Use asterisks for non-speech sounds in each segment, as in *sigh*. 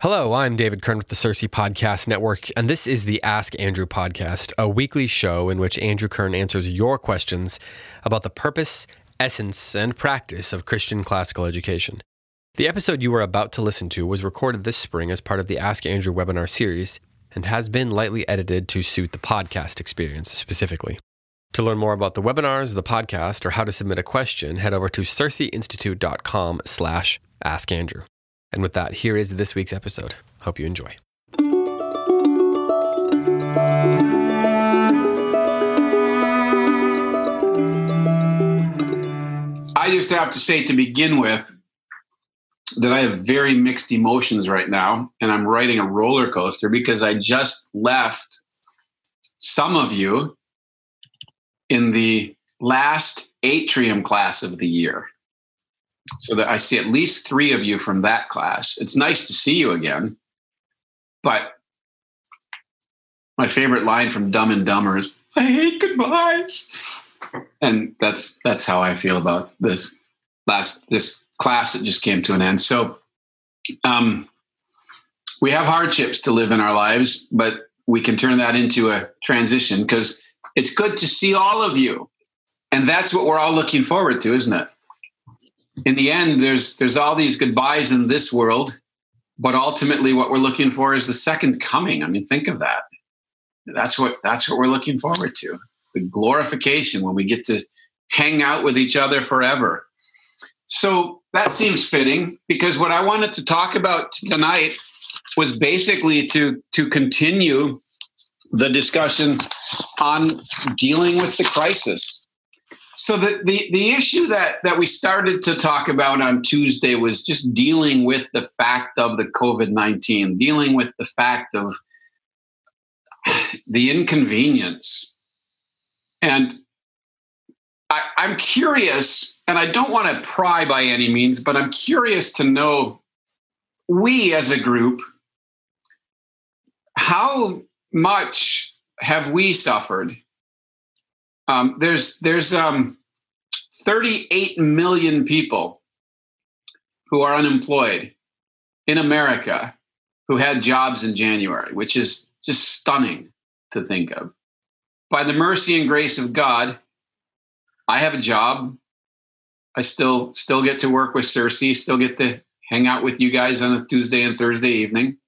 Hello, I'm David Kern with the CiRCE Podcast Network, and this is the Ask Andrew podcast, a weekly show in which Andrew Kern answers your questions about the purpose, essence, and practice of Christian classical education. The episode you are about to listen to was recorded this spring as part of the Ask Andrew webinar series and has been lightly edited to suit the podcast experience specifically. To learn more about the webinars, the podcast, or how to submit a question, head over to circeinstitute.com slash askandrew. And with that, here is this week's episode. Hope you enjoy. I just have to say to begin with that I have very mixed emotions right now, and I'm riding a roller coaster because I just left some of you in the last atrium class of the year. So that I see at least three of you from that class. It's nice to see you again. But my favorite line from Dumb and Dumber is, I hate goodbyes. And that's that's how I feel about this last this class that just came to an end. So um, we have hardships to live in our lives, but we can turn that into a transition because it's good to see all of you. And that's what we're all looking forward to, isn't it? In the end, there's there's all these goodbyes in this world, but ultimately what we're looking for is the second coming. I mean, think of that. That's what that's what we're looking forward to. The glorification when we get to hang out with each other forever. So that seems fitting because what I wanted to talk about tonight was basically to to continue the discussion on dealing with the crisis. So the, the, the issue that, that we started to talk about on Tuesday was just dealing with the fact of the COVID 19, dealing with the fact of the inconvenience. And I, I'm curious, and I don't want to pry by any means, but I'm curious to know we as a group, how much have we suffered? Um, there's there's um, 38 million people who are unemployed in America who had jobs in January, which is just stunning to think of. By the mercy and grace of God, I have a job. I still still get to work with CiRCE, still get to hang out with you guys on a Tuesday and Thursday evening.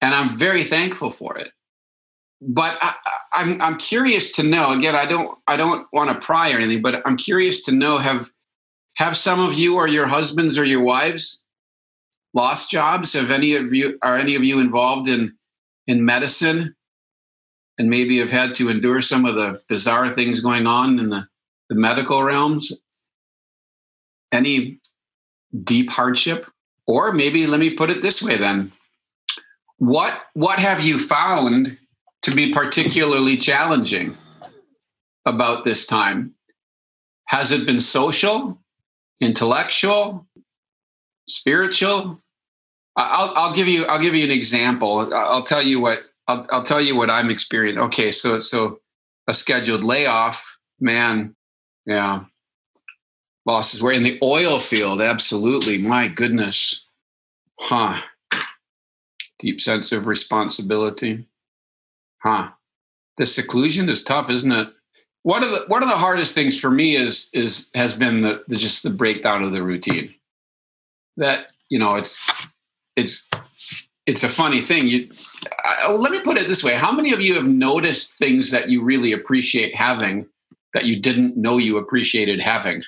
And I'm very thankful for it. But I, I'm I'm curious to know, again, I don't I don't want to pry or anything, but I'm curious to know have have some of you or your husbands or your wives lost jobs? Have any of you are any of you involved in in medicine and maybe have had to endure some of the bizarre things going on in the, the medical realms? Any deep hardship? Or maybe let me put it this way then. What what have you found to be particularly challenging about this time? Has it been social, intellectual, spiritual? I'll, I'll give you I'll give you an example. I'll tell you what I'll, I'll tell you what I'm experiencing. Okay, so so a scheduled layoff, man, yeah, losses. We're in the oil field, absolutely. My goodness, huh? Deep sense of responsibility, huh? The seclusion is tough, isn't it? One of the one of the hardest things for me is is has been the, the just the breakdown of the routine. That you know, it's it's it's a funny thing. You, I, let me put it this way: How many of you have noticed things that you really appreciate having that you didn't know you appreciated having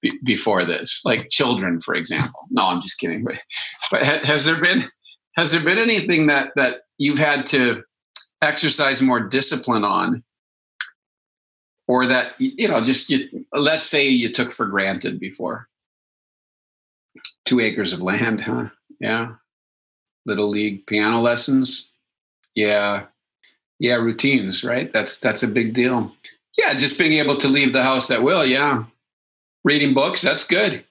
be, before this? Like children, for example. No, I'm just kidding. *laughs* But but has there been has there been anything that that you've had to exercise more discipline on, or that you know just you, let's say you took for granted before? Two acres of land, huh? Yeah. Little league piano lessons. Yeah. Yeah, routines, right? That's that's a big deal. Yeah, just being able to leave the house at will, yeah. Reading books, that's good.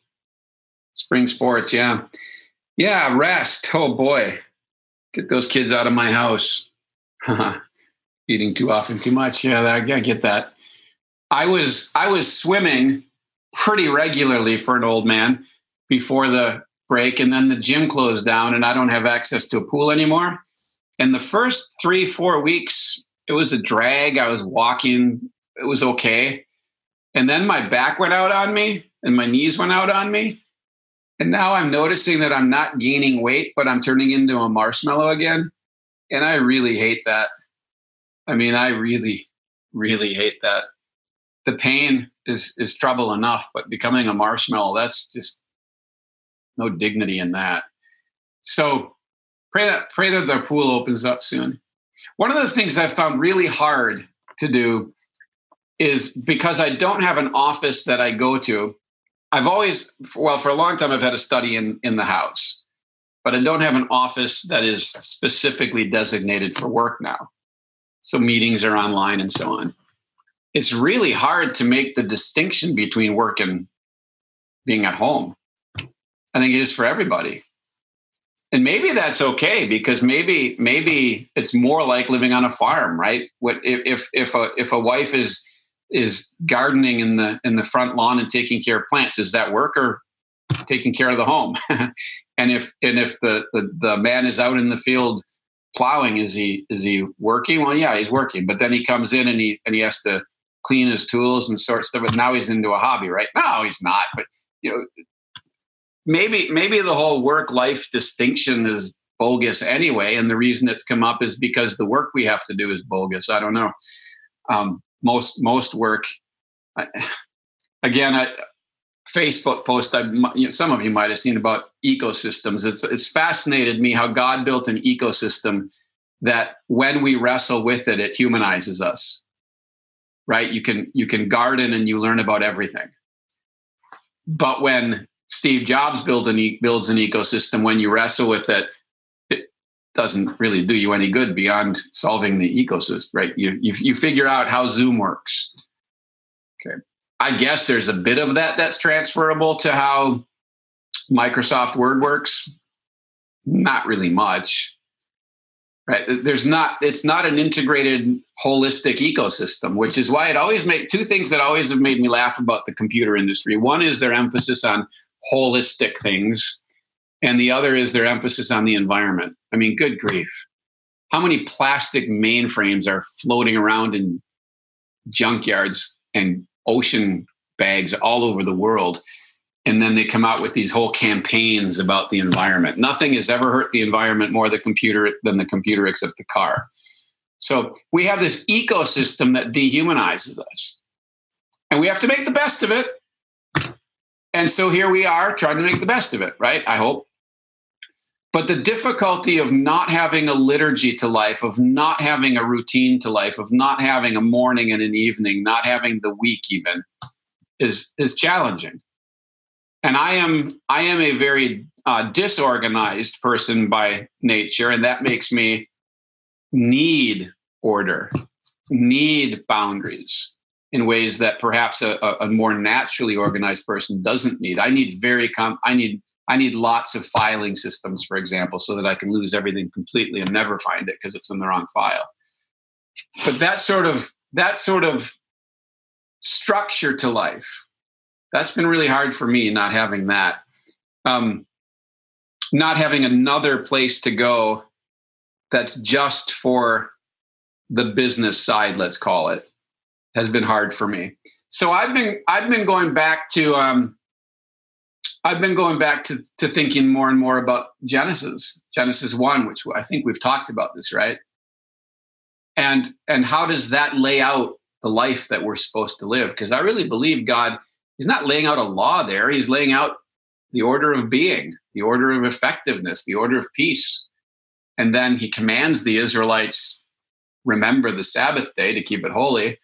Spring sports, yeah. Yeah, rest. Oh boy. Get those kids out of my house. *laughs* Eating too often, too much. Yeah, I, get that. I was I was swimming pretty regularly for an old man before the break, and then the gym closed down, and I don't have access to a pool anymore. And the first three four weeks, it was a drag. I was walking; it was okay, and then my back went out on me, and my knees went out on me, and now I'm noticing that I'm not gaining weight, but I'm turning into a marshmallow again, and I really hate that. I mean, I really, really hate that the pain is is trouble enough, but becoming a marshmallow, that's just no dignity in that. So pray that pray that the pool opens up soon. One of the things I've found really hard to do is because I don't have an office that I go to. I've always well for a long time I've had a study in in the house, but I don't have an office that is specifically designated for work now. So meetings are online and so on it's really hard to make the distinction between work and being at home. I think it is for everybody. And maybe that's okay because maybe maybe it's more like living on a farm, right? What if if a if a wife is is gardening in the in the front lawn and taking care of plants, is that work or taking care of the home? *laughs* and if and if the, the the man is out in the field plowing, is he is he working? Well, yeah, he's working, but then he comes in and he and he has to clean his tools and sort stuff. But now he's into a hobby, right? No, he's not. But you know, maybe maybe the whole work life distinction is bogus anyway, and the reason it's come up is because the work we have to do is bogus. I don't know. Um, most most work. I, again, I, Facebook post I you know, some of you might have seen about ecosystems. It's it's fascinated me how God built an ecosystem that when we wrestle with it, it humanizes us right? You can you can garden and you learn about everything. But when Steve Jobs build an e- builds an ecosystem, when you wrestle with it, it doesn't really do you any good beyond solving the ecosystem, right? You you, you figure out how Zoom works. I guess there's a bit of that that's transferable to how Microsoft Word works. Not really much. Right? There's not it's not an integrated holistic ecosystem which is why it always made two things that always have made me laugh about the computer industry. One is their emphasis on holistic things and the other is their emphasis on the environment. I mean good grief. How many plastic mainframes are floating around in junkyards and ocean bags all over the world and then they come out with these whole campaigns about the environment. Nothing has ever hurt the environment more the computer than the computer except the car. So we have this ecosystem that dehumanizes us. And we have to make the best of it. And so here we are trying to make the best of it, right? I hope. But the difficulty of not having a liturgy to life, of not having a routine to life, of not having a morning and an evening, not having the week even, is is challenging and I am I am a very uh, disorganized person by nature, and that makes me need order, need boundaries in ways that perhaps a, a more naturally organized person doesn't need. I need very com- I need I need lots of filing systems, for example, so that I can lose everything completely and never find it because it's in the wrong file. But that sort of that sort of structure to life that's been really hard for me not having that. Um, not having another place to go that's just for the business side, let's call it, has been hard for me. So I've been I've been going back to um, I've been going back to to thinking more and more about Genesis, Genesis one, which I think we've talked about this, right? And and how does that lay out the life that we're supposed to live? Because I really believe God he's not laying out a law there. He's laying out the order of being, the order of effectiveness, the order of peace. And then he commands the Israelites remember the Sabbath day to keep it holy.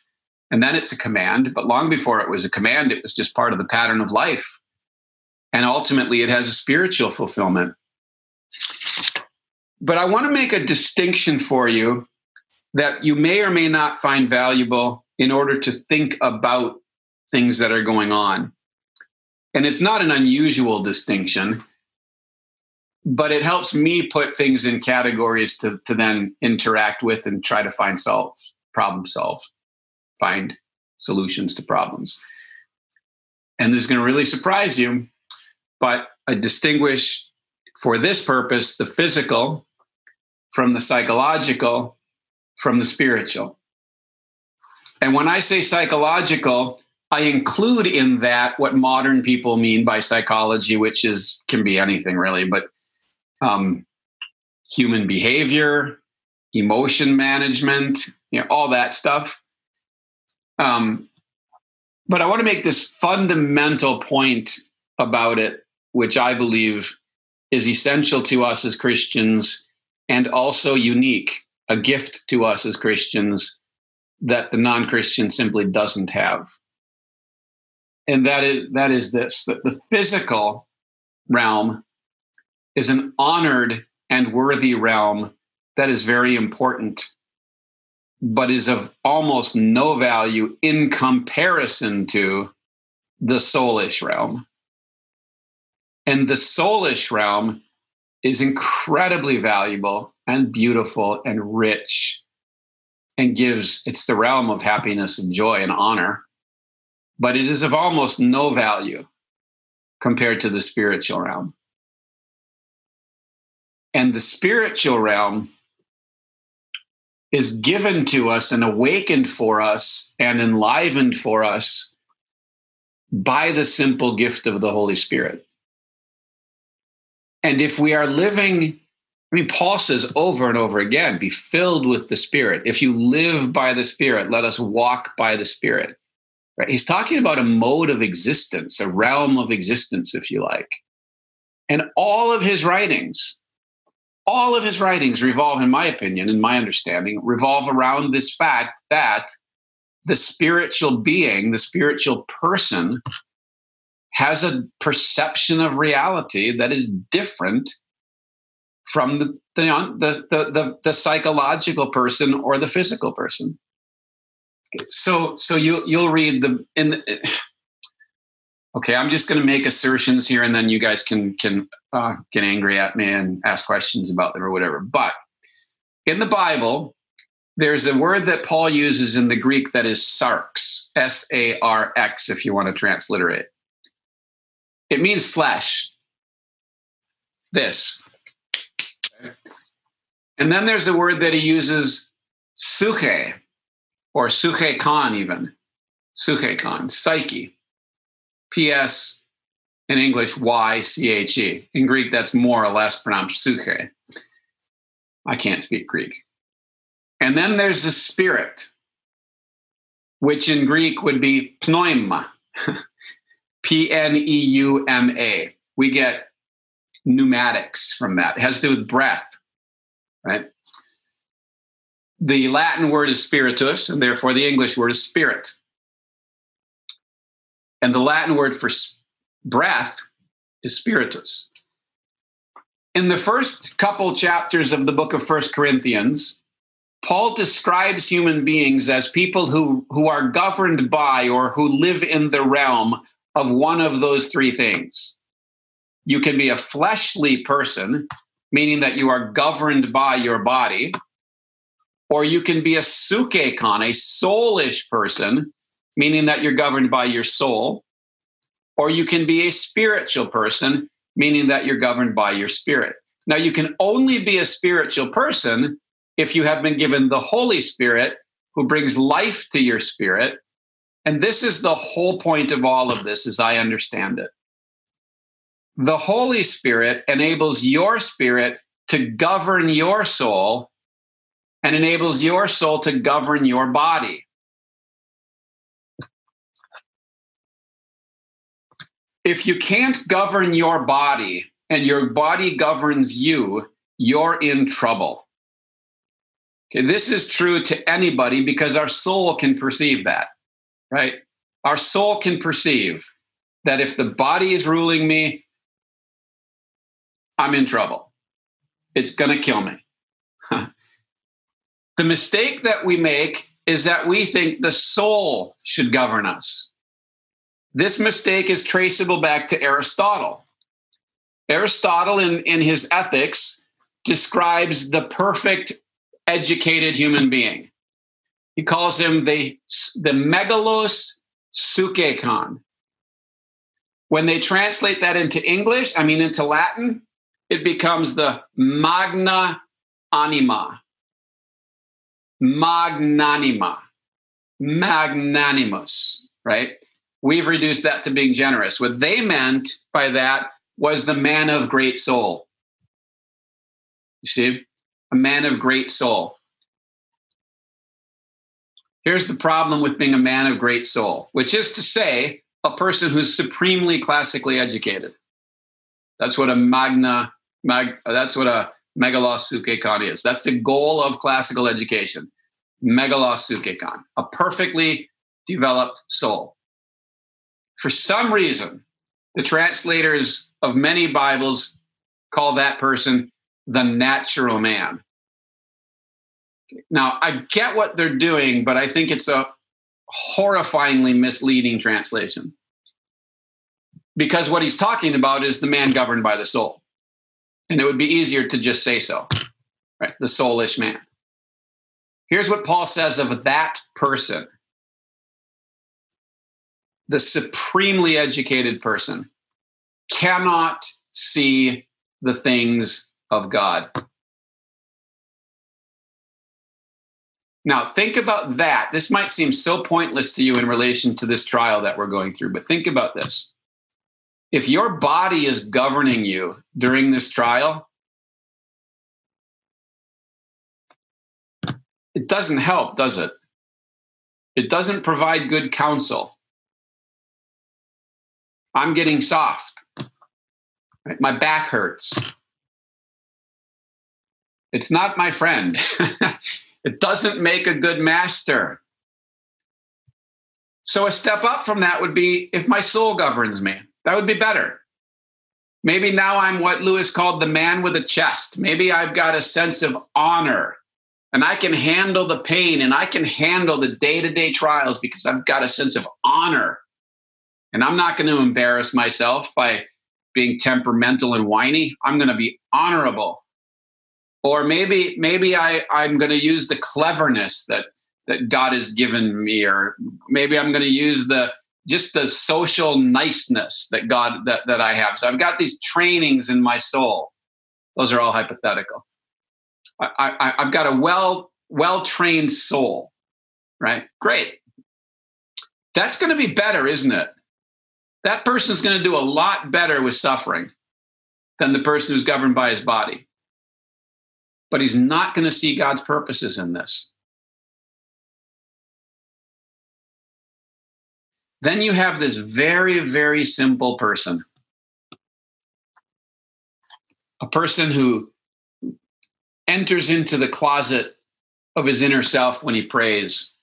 And then it's a command. But long before it was a command, it was just part of the pattern of life. And ultimately, it has a spiritual fulfillment. But I want to make a distinction for you that you may or may not find valuable in order to think about things that are going on. And it's not an unusual distinction, but it helps me put things in categories to, to then interact with and try to find solve, problem solve, find solutions to problems. And this is going to really surprise you, but I distinguish for this purpose the physical from the psychological from the spiritual. And when I say psychological, I include in that what modern people mean by psychology, which is can be anything really, but um, human behavior, emotion management, you know, all that stuff. Um, but I want to make this fundamental point about it, which I believe is essential to us as Christians and also unique, a gift to us as Christians that the non-Christian simply doesn't have. And that is that is this that the physical realm is an honored and worthy realm that is very important, but is of almost no value in comparison to the soulish realm. And the soulish realm is incredibly valuable and beautiful and rich and gives it's the realm of happiness and joy and honor but it is of almost no value compared to the spiritual realm and the spiritual realm is given to us and awakened for us and enlivened for us by the simple gift of the Holy Spirit. And if we are living, I mean, Paul says over and over again, be filled with the Spirit. If you live by the Spirit, let us walk by the Spirit. Right? He's talking about a mode of existence, a realm of existence, if you like. And all of his writings, all of his writings revolve, in my opinion, in my understanding, revolve around this fact that the spiritual being, the spiritual person, has a perception of reality that is different from the the, the, the, the psychological person or the physical person. So so you you'll read the in the, okay i'm just going to make assertions here and then you guys can can uh, get angry at me and ask questions about them or whatever but in the bible there's a word that paul uses in the greek that is sarx s-a-r-x if you want to transliterate it means flesh this and then there's a word that he uses suche or suche con even suche con psyche P.S. in English, Y C H E. In Greek, that's more or less pronounced suche. I can't speak Greek. And then there's the spirit, which in Greek would be pneuma, *laughs* P N E U M A. We get pneumatics from that. It has to do with breath, right? The Latin word is spiritus, and therefore the English word is spirit. And the Latin word for breath is spiritus. In the first couple chapters of the book of First Corinthians, Paul describes human beings as people who, who are governed by or who live in the realm of one of those three things. You can be a fleshly person, meaning that you are governed by your body, or you can be a con, a soulish person, meaning that you're governed by your soul, or you can be a spiritual person, meaning that you're governed by your spirit. Now, you can only be a spiritual person if you have been given the Holy Spirit who brings life to your spirit. And this is the whole point of all of this, as I understand it. The Holy Spirit enables your spirit to govern your soul and enables your soul to govern your body. if you can't govern your body and your body governs you, you're in trouble. Okay, this is true to anybody because our soul can perceive that, right? Our soul can perceive that if the body is ruling me, I'm in trouble. It's going to kill me. *laughs* the mistake that we make is that we think the soul should govern us. This mistake is traceable back to Aristotle. Aristotle, in, in his Ethics, describes the perfect educated human being. He calls him the, the megalos sukeikon. When they translate that into English, I mean into Latin, it becomes the magna anima. Magnanima. Magnanimous, right? We've reduced that to being generous. What they meant by that was the man of great soul. You see, a man of great soul. Here's the problem with being a man of great soul, which is to say, a person who's supremely classically educated. That's what a magna, mag, that's what a megalos sukeikon is. That's the goal of classical education. Megalos sukeikon, a perfectly developed soul. For some reason, the translators of many Bibles call that person the natural man. Now, I get what they're doing, but I think it's a horrifyingly misleading translation. Because what he's talking about is the man governed by the soul. And it would be easier to just say so, right? The soulish man. Here's what Paul says of that person the supremely educated person cannot see the things of God. Now, think about that. This might seem so pointless to you in relation to this trial that we're going through, but think about this. If your body is governing you during this trial, it doesn't help, does it? It doesn't provide good counsel. I'm getting soft. My back hurts. It's not my friend. *laughs* It doesn't make a good master. So a step up from that would be if my soul governs me. That would be better. Maybe now I'm what Lewis called the man with a chest. Maybe I've got a sense of honor and I can handle the pain and I can handle the day to day trials because I've got a sense of honor. And I'm not going to embarrass myself by being temperamental and whiny. I'm going to be honorable or maybe maybe I, I'm going to use the cleverness that that God has given me, or maybe I'm going to use the just the social niceness that God that, that I have. So I've got these trainings in my soul. Those are all hypothetical. I, I, I've got a well well trained soul, right? Great. That's going to be better, isn't it? That person's going to do a lot better with suffering than the person who's governed by his body but he's not going to see God's purposes in this. Then you have this very, very simple person. A person who enters into the closet of his inner self when he prays,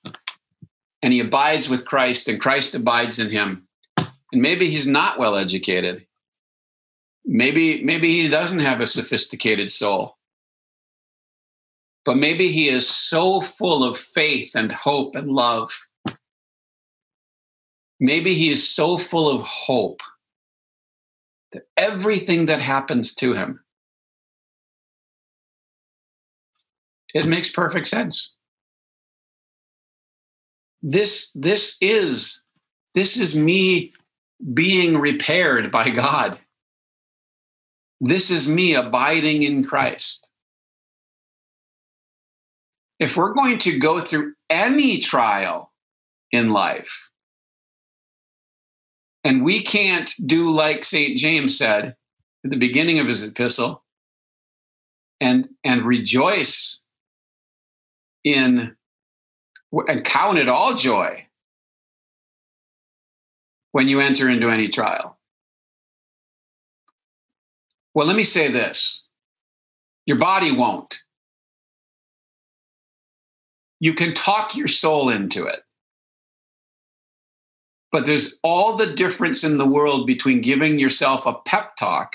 and he abides with Christ, and Christ abides in him. And maybe he's not well educated. Maybe, maybe he doesn't have a sophisticated soul but maybe he is so full of faith and hope and love. Maybe he is so full of hope that everything that happens to him, it makes perfect sense. This, this is this is me being repaired by God. This is me abiding in Christ if we're going to go through any trial in life, and we can't do like St. James said at the beginning of his epistle and, and rejoice in and count it all joy when you enter into any trial. Well, let me say this your body won't you can talk your soul into it. But there's all the difference in the world between giving yourself a pep talk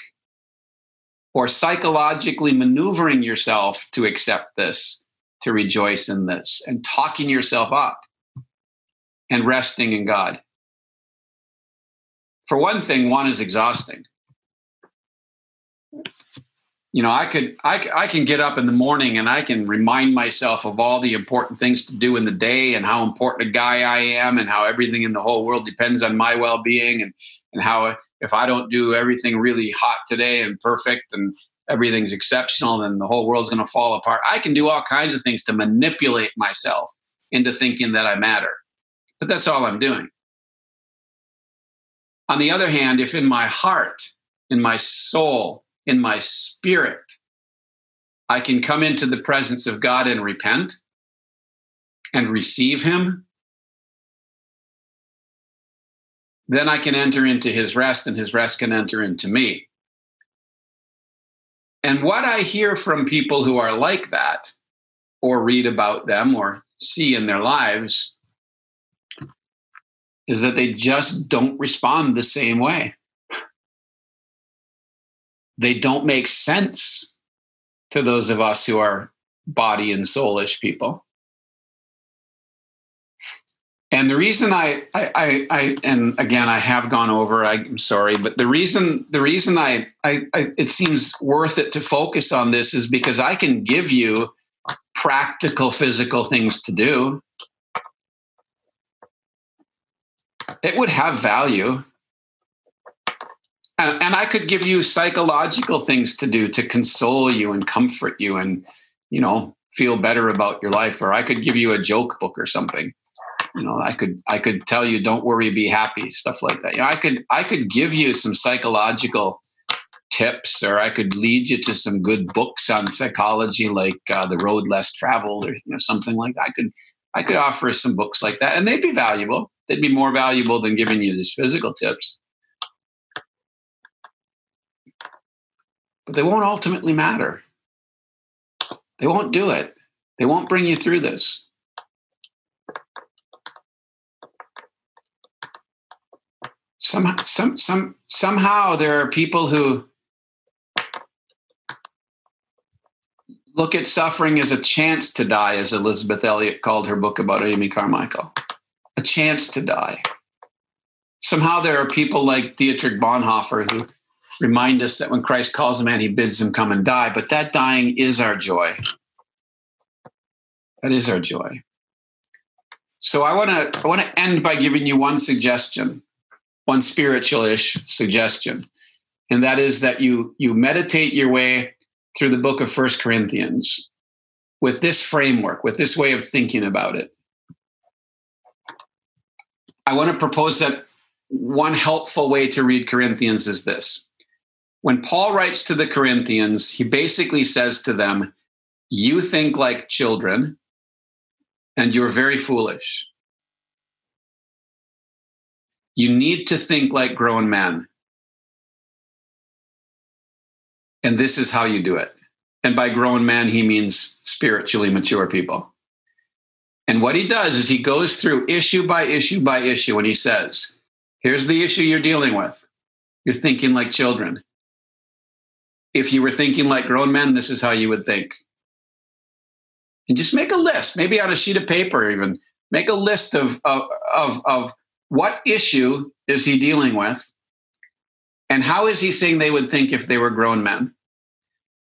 or psychologically maneuvering yourself to accept this, to rejoice in this, and talking yourself up and resting in God. For one thing, one is exhausting you know i could I, I can get up in the morning and i can remind myself of all the important things to do in the day and how important a guy i am and how everything in the whole world depends on my well-being and and how if i don't do everything really hot today and perfect and everything's exceptional then the whole world's going to fall apart. I can do all kinds of things to manipulate myself into thinking that i matter but that's all i'm doing. On the other hand if in my heart in my soul in my spirit, I can come into the presence of God and repent and receive Him, then I can enter into His rest and His rest can enter into me. And what I hear from people who are like that, or read about them, or see in their lives, is that they just don't respond the same way they don't make sense to those of us who are body and soulish people. And the reason I, I, I, I, and again, I have gone over. I'm sorry, but the reason, the reason I, I, I, it seems worth it to focus on this is because I can give you practical physical things to do. It would have value and, and I could give you psychological things to do to console you and comfort you and, you know, feel better about your life. Or I could give you a joke book or something. You know, I could I could tell you, don't worry, be happy, stuff like that. You know, I could I could give you some psychological tips, or I could lead you to some good books on psychology, like uh, The Road Less Traveled, or you know, something like that. I could I could offer some books like that, and they'd be valuable. They'd be more valuable than giving you these physical tips. They won't ultimately matter. They won't do it. They won't bring you through this. Some, some, some, somehow there are people who look at suffering as a chance to die, as Elisabeth Elliot called her book about Amy Carmichael a chance to die. Somehow there are people like Dietrich Bonhoeffer who remind us that when Christ calls a man, he bids him come and die. But that dying is our joy. That is our joy. So I want to I want to end by giving you one suggestion, one spiritual-ish suggestion, and that is that you you meditate your way through the book of First Corinthians with this framework, with this way of thinking about it. I want to propose that one helpful way to read Corinthians is this when Paul writes to the Corinthians, he basically says to them, You think like children, and you're very foolish. You need to think like grown men. And this is how you do it. And by grown men, he means spiritually mature people. And what he does is he goes through issue by issue by issue and he says, Here's the issue you're dealing with. You're thinking like children if you were thinking like grown men, this is how you would think. And just make a list, maybe on a sheet of paper, even make a list of, of, of, of what issue is he dealing with and how is he saying they would think if they were grown men.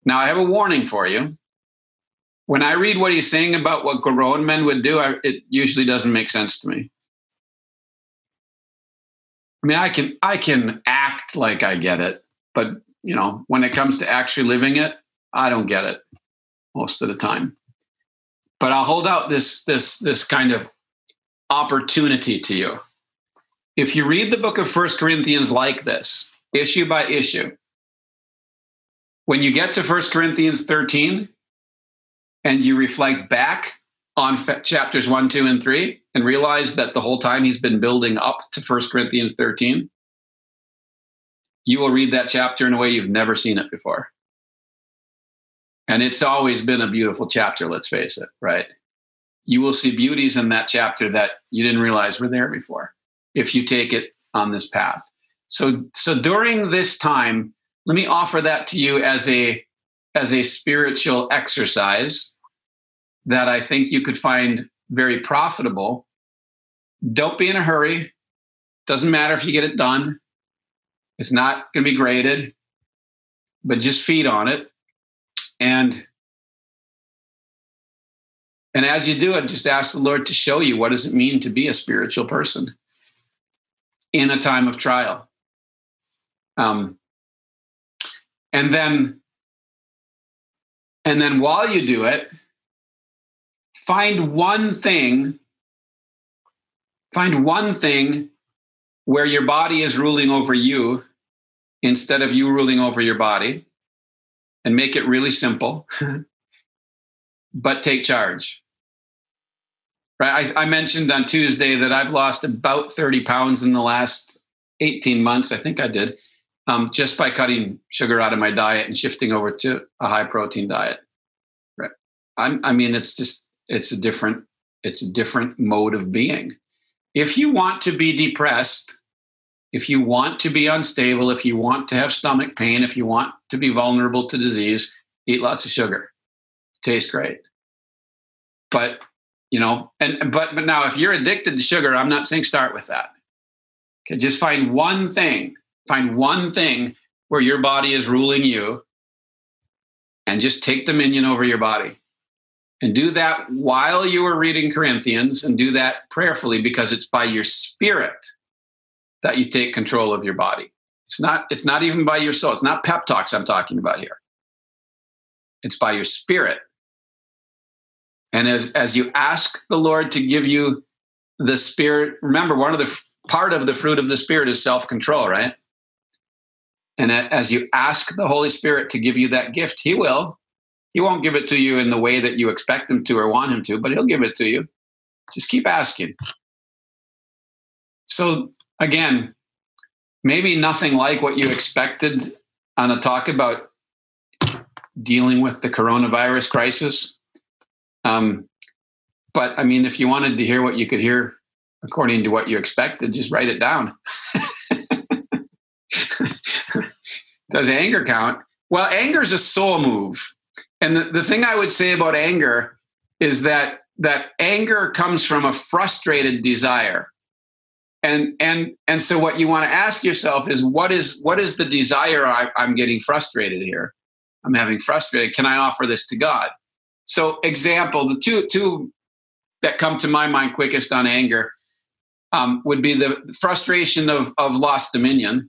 Now, I have a warning for you. When I read what he's saying about what grown men would do, I, it usually doesn't make sense to me. I mean, I can I can act like I get it, but you know, when it comes to actually living it, I don't get it most of the time. But I'll hold out this this this kind of opportunity to you. If you read the book of First Corinthians like this, issue by issue, when you get to First Corinthians 13 and you reflect back on chapters 1, 2, and 3 and realize that the whole time he's been building up to First Corinthians 13, you will read that chapter in a way you've never seen it before. And it's always been a beautiful chapter, let's face it, right? You will see beauties in that chapter that you didn't realize were there before. if you take it on this path. So so during this time, let me offer that to you as a as a spiritual exercise that I think you could find very profitable. Don't be in a hurry. Doesn't matter if you get it done. It's not going to be graded, but just feed on it. And and as you do it, just ask the Lord to show you what does it mean to be a spiritual person in a time of trial. Um, and then and then while you do it, find one thing find one thing where your body is ruling over you instead of you ruling over your body and make it really simple *laughs* but take charge. Right? I, I, mentioned on tuesday that i've lost about 30 pounds in the last 18 months i think i did um, just by cutting sugar out of my diet and shifting over to a high protein diet. Right. I'm, i mean it's just it's a different it's a different mode of being if you want to be depressed if you want to be unstable if you want to have stomach pain if you want to be vulnerable to disease eat lots of sugar. Tastes great. But you know and but but now if you're addicted to sugar i'm not saying start with that. Okay just find one thing find one thing where your body is ruling you and just take dominion over your body and do that while you are reading Corinthians and do that prayerfully because it's by your spirit that you take control of your body. It's not it's not even by your soul. It's not pep talks I'm talking about here. It's by your spirit. And as as you ask the Lord to give you the spirit, remember one of the part of the fruit of the spirit is self-control, right? And as you ask the Holy Spirit to give you that gift, he will he won't give it to you in the way that you expect him to or want him to, but he'll give it to you. Just keep asking. So, again, maybe nothing like what you expected on a talk about dealing with the coronavirus crisis. Um, but I mean, if you wanted to hear what you could hear according to what you expected, just write it down. *laughs* Does anger count? Well, anger is a soul move. And the, the thing I would say about anger is that that anger comes from a frustrated desire. And and and so what you want to ask yourself is what is what is the desire I, I'm getting frustrated here? I'm having frustrated. Can I offer this to God? So example, the two two that come to my mind quickest on anger um, would be the frustration of of lost dominion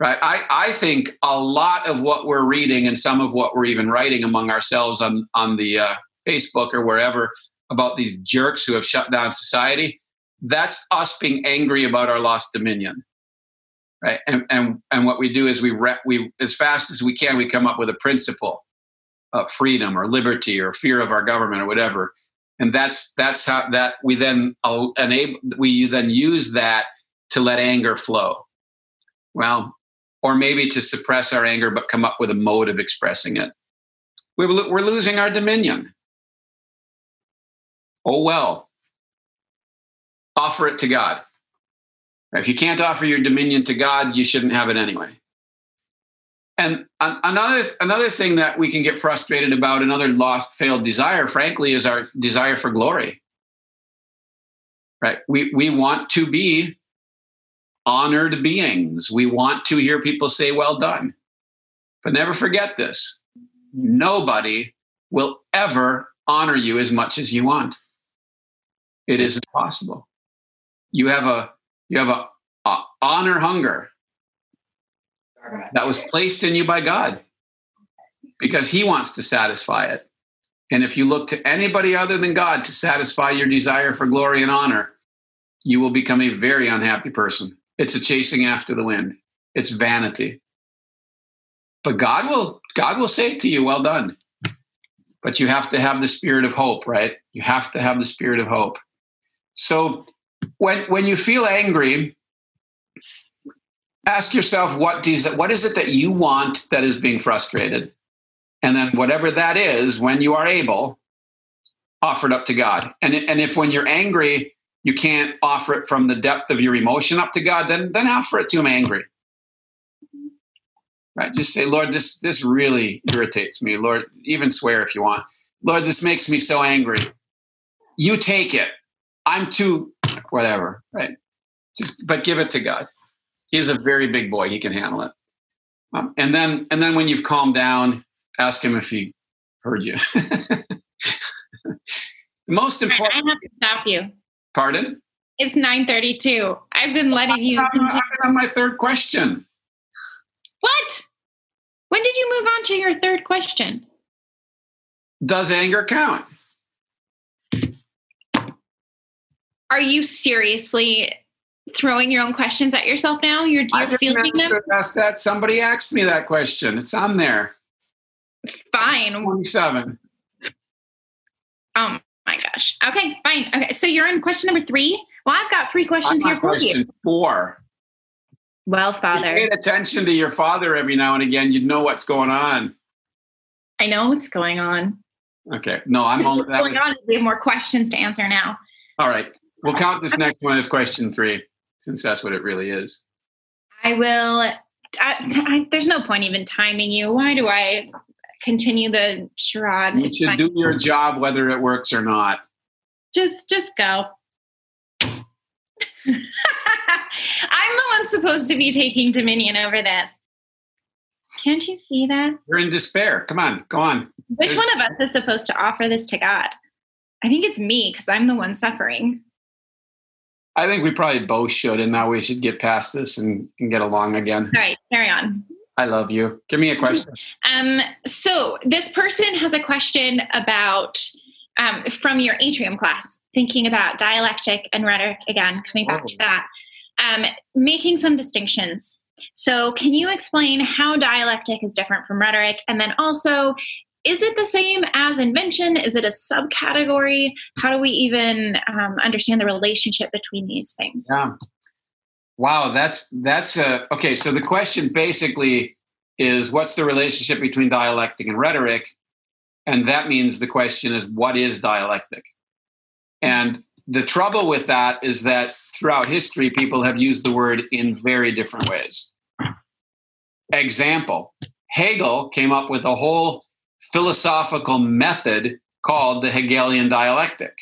right? I, I think a lot of what we're reading and some of what we're even writing among ourselves on on the uh, facebook or wherever about these jerks who have shut down society that's us being angry about our lost dominion right? And and, and what we do is we re- we as fast as we can we come up with a principle of freedom or liberty or fear of our government or whatever. And that's that's how that we then enable we then use that to let anger flow. Well or maybe to suppress our anger but come up with a mode of expressing it. We're, losing our dominion. Oh well. Offer it to God. If you can't offer your dominion to God, you shouldn't have it anyway. And another another thing that we can get frustrated about, another lost, failed desire, frankly, is our desire for glory. Right? We we want to be honored beings. We want to hear people say, well done. But never forget this nobody will ever honor you as much as you want. It is impossible. You have a you have a, a honor hunger that was placed in you by God because He wants to satisfy it. And if you look to anybody other than God to satisfy your desire for glory and honor, you will become a very unhappy person. It's a chasing after the wind. It's vanity. But God will God will say to you, "Well done." But you have to have the spirit of hope, right? You have to have the spirit of hope. So when when you feel angry, ask yourself what does what is it that you want that is being frustrated? And then whatever that is, when you are able, offer it up to God. And and if when you're angry, you can't offer it from the depth of your emotion up to God, then then offer it to him angry. Right? Just say, Lord, this this really irritates me. Lord, even swear if you want. Lord, this makes me so angry. You take it. I'm too whatever, right? Just but give it to God. He's a very big boy. He can handle it. Um, and then and then when you've calmed down, ask him if he heard you. *laughs* most important. I have to stop you. Pardon? It's 9:32. I've been letting you. I'm, I'm on my third question. What? When did you move on to your third question? Does anger count? Are you seriously throwing your own questions at yourself now? You're, I you're fielding them? answer- ask that. Somebody asked me that question. It's on there. Fine. 27. Oh my gosh. Okay, fine. Okay, so you're on question number three. Well, I've got three questions here for you. question four. Well, If you Father, paid attention to your father every now and again, you'd know what's going on. I know what's going on. Okay. No, I'm only that going was, on we have more questions to answer now. all right. We'll count this next one as question three, since that's what it really is. I will. I, I, there's no point even timing you. Why do I continue the charade? You should do your job whether it works or not. just just go. *laughs* I'm the one supposed to be taking dominion over this. Can't you see that? You're in despair. Come on, go on. Which There's- one of us is supposed to offer this to God? I think it's me because I'm the one suffering. I think we probably both should, and now we should get past this and, and get along again. All right, carry on. I love you. Give me a question. Um, so this person has a question about um, from your atrium class, thinking about dialectic and rhetoric again, coming back to Oh. that, um, making some distinctions. So, can you explain how dialectic is different from rhetoric? And then also, is it the same as invention? Is it a subcategory? How do we even um, understand the relationship between these things? Yeah. Wow, that's that's a okay. So the question basically is, what's the relationship between dialectic and rhetoric? And that means the question is, what is dialectic? And the trouble with that is that throughout history, people have used the word in very different ways. Example Hegel came up with a whole philosophical method called the Hegelian dialectic,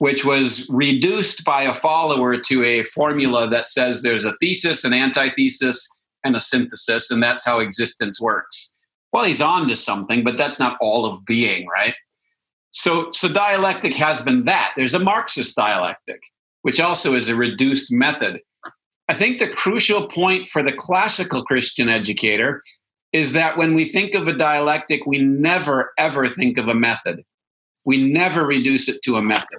which was reduced by a follower to a formula that says there's a thesis, an antithesis, and a synthesis, and that's how existence works. Well, he's on to something, but that's not all of being, right? So, so dialectic has been that. There's a Marxist dialectic, which also is a reduced method. I think the crucial point for the classical Christian educator is that when we think of a dialectic, we never ever think of a method. We never reduce it to a method.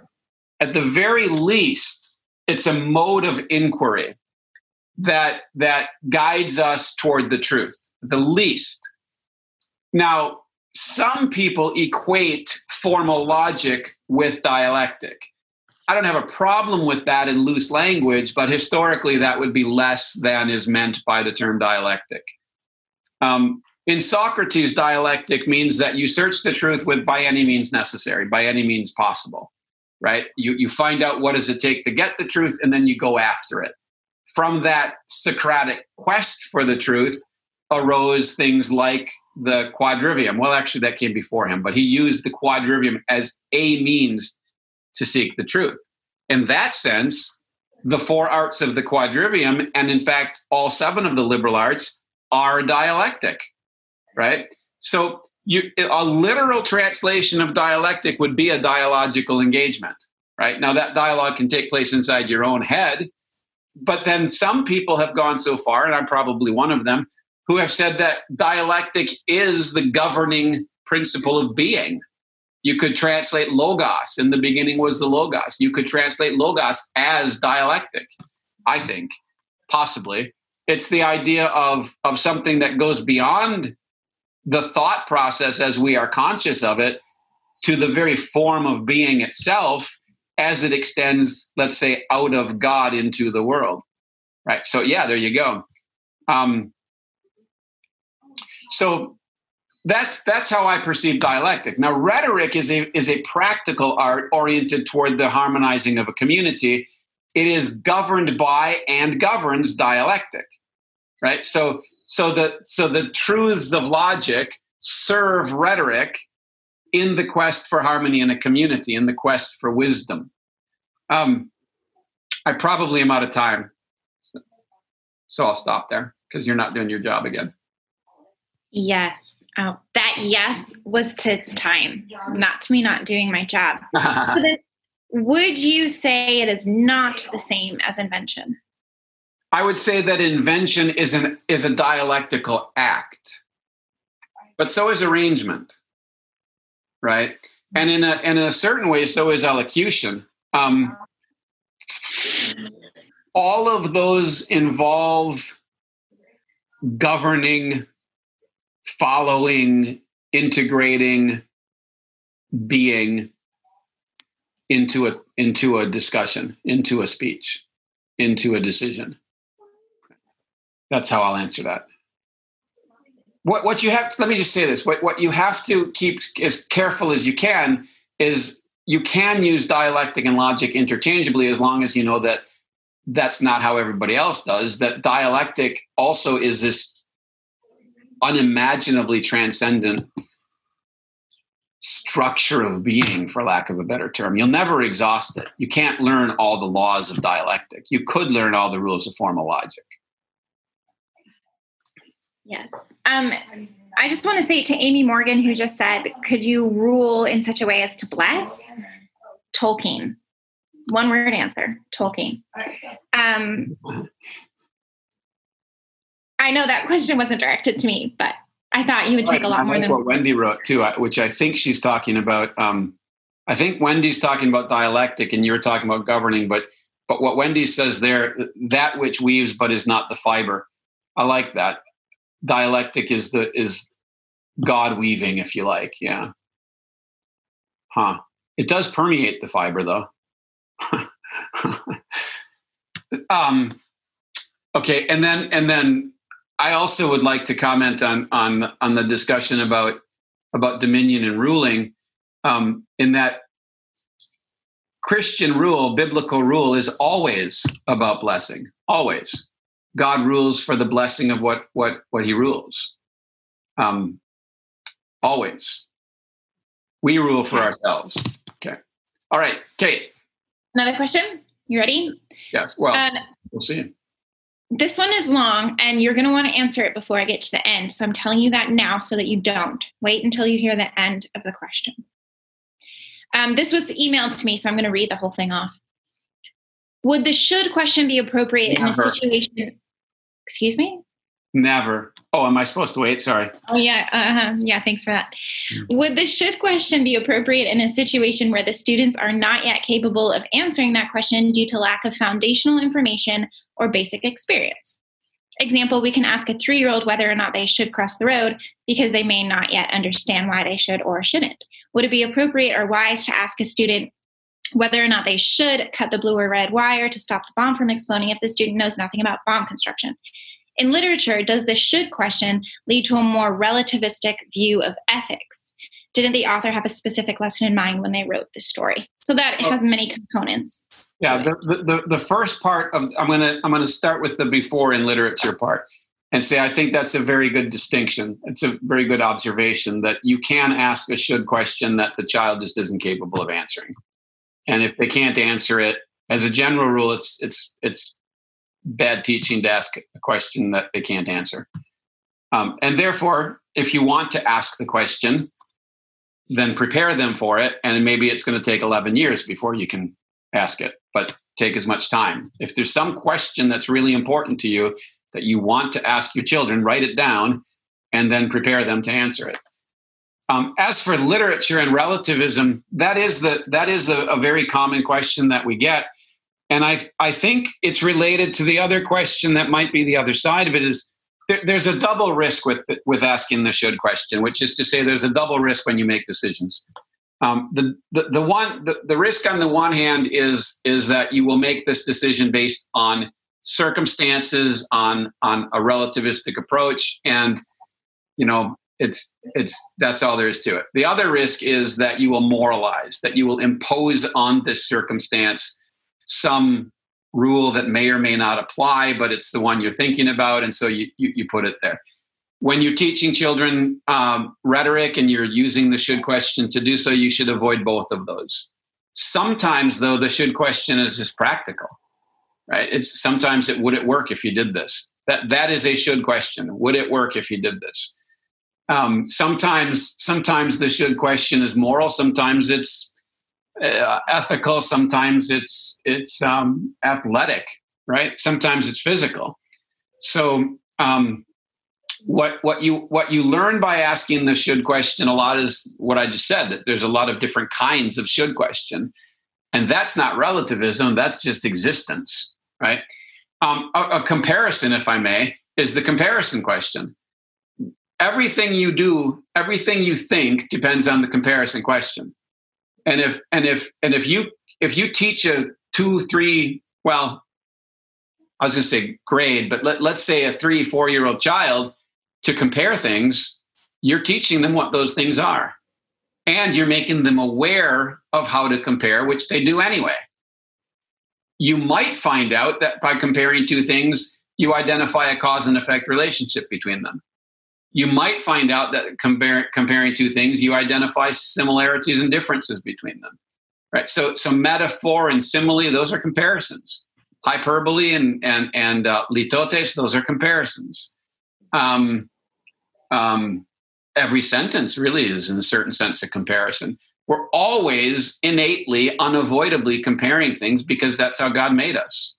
At the very least, it's a mode of inquiry that that guides us toward the truth. The least. Now, some people equate formal logic with dialectic. I don't have a problem with that in loose language, but historically, that would be less than is meant by the term dialectic. Um, in Socrates, dialectic means that you search the truth with by any means necessary, by any means possible, right? You, you find out what does it take to get the truth, and then you go after it. From that Socratic quest for the truth arose things like the quadrivium. Well, actually, that came before him, but he used the quadrivium as a means to seek the truth. In that sense, the four arts of the quadrivium, and in fact, all seven of the liberal arts, are dialectic, right? So, you, a literal translation of dialectic would be a dialogical engagement, right? Now, that dialogue can take place inside your own head, but then some people have gone so far, and I'm probably one of them, who have said that dialectic is the governing principle of being. You could translate logos. In the beginning was the logos. You could translate logos as dialectic, I think, possibly. It's the idea of, of something that goes beyond the thought process as we are conscious of it to the very form of being itself as it extends, let's say, out of God into the world. Right. So, yeah, there you go. Um, so that's that's how I perceive dialectic. Now, rhetoric is a is a practical art oriented toward the harmonizing of a community. It is governed by and governs dialectic, right? So so the so the truths of logic serve rhetoric in the quest for harmony in a community, in the quest for wisdom. Um, I probably am out of time, so I'll stop there because you're not doing your job again. Yes. Oh, that yes was to its time, not to me not doing my job. *laughs* so then, would you say it is not the same as invention? I would say that invention is an is a dialectical act, but so is arrangement, right? And in a and in a certain way, so is elocution. Um, all of those involve governing following, integrating, being into a into a discussion, into a speech, into a decision. That's how I'll answer that. What what you have to, let me just say this. What what you have to keep as careful as you can is you can use dialectic and logic interchangeably as long as you know that that's not how everybody else does. That dialectic also is this unimaginably transcendent structure of being, for lack of a better term. You'll never exhaust it. You can't learn all the laws of dialectic. You could learn all the rules of formal logic. Yes. Um, I just want to say to Amy Morgan, who just said, could you rule in such a way as to bless? Tolkien. One word answer Tolkien. Um, I know that question wasn't directed to me, but I thought you would take a lot more than what Wendy wrote too, which I think she's talking about. Um, I think Wendy's talking about dialectic, and you're talking about governing. But but what Wendy says there, that which weaves but is not the fiber. I like that. Dialectic is the is God weaving, if you like. Yeah. Huh. It does permeate the fiber, though. *laughs* um, okay, and then and then I also would like to comment on on on the discussion about about dominion and ruling, um, in that Christian rule, biblical rule, is always about blessing. Always, God rules for the blessing of what what what He rules. Um, always, we rule for ourselves. Okay. All right, Kate. Another question. You ready? Yes. Well, uh, we'll see this one is long and you're going to want to answer it before I get to the end. So I'm telling you that now so that you don't. Wait until you hear the end of the question. Um, this was emailed to me, so I'm going to read the whole thing off. Would the should question be appropriate Never. in a situation? Excuse me? Never. Oh, am I supposed to wait? Sorry. Oh, yeah. Uh-huh. Yeah, thanks for that. Mm-hmm. Would the should question be appropriate in a situation where the students are not yet capable of answering that question due to lack of foundational information or basic experience. Example, we can ask a three year old whether or not they should cross the road because they may not yet understand why they should or shouldn't. Would it be appropriate or wise to ask a student whether or not they should cut the blue or red wire to stop the bomb from exploding if the student knows nothing about bomb construction? In literature, does the should question lead to a more relativistic view of ethics? Didn't the author have a specific lesson in mind when they wrote the story? So that oh. has many components. Yeah, the, the, the first part of I'm gonna I'm gonna start with the before in literature part and say I think that's a very good distinction. It's a very good observation that you can ask a should question that the child just isn't capable of answering. And if they can't answer it, as a general rule, it's it's it's bad teaching to ask a question that they can't answer. Um, and therefore, if you want to ask the question, then prepare them for it. And maybe it's going to take 11 years before you can ask it, but take as much time. If there's some question that's really important to you that you want to ask your children, write it down and then prepare them to answer it. Um, as for literature and relativism, that is the that is a, a very common question that we get, and I I think it's related to the other question that might be the other side of it is there, there's a double risk with with asking the should question, which is to say there's a double risk when you make decisions. Um, the, the, the one the, the risk on the one hand is is that you will make this decision based on circumstances on on a relativistic approach and you know it's it's that's all there is to it. The other risk is that you will moralize, that you will impose on this circumstance some rule that may or may not apply, but it's the one you're thinking about, and so you you, you put it there. When you're teaching children um, rhetoric and you're using the should question to do so, you should avoid both of those. Sometimes, though, the should question is just practical, right? It's sometimes it would it work if you did this. That that is a should question. Would it work if you did this? Um, sometimes sometimes the should question is moral sometimes it's uh, ethical sometimes it's it's um, athletic right? Sometimes it's physical. So um, what what you what you learn by asking the should question a lot is what i just said that there's a lot of different kinds of should question. And that's not relativism that's just existence right? Um, a, a comparison if i may is the comparison question everything you do, everything you think depends on the comparison question. And if and if and if you if you teach a two, three, well, I was going to say grade, but let, let's say a three, four year old child to compare things, you're teaching them what those things are. And you're making them aware of how to compare, which they do anyway. You might find out that by comparing two things, you identify a cause and effect relationship between them you might find out that compare, comparing two things, you identify similarities and differences between them. Right. So, so metaphor and simile, those are comparisons. Hyperbole and and and uh, litotes, those are comparisons. Um, um, every sentence really is, in a certain sense, a comparison. We're always innately, unavoidably comparing things because that's how God made us.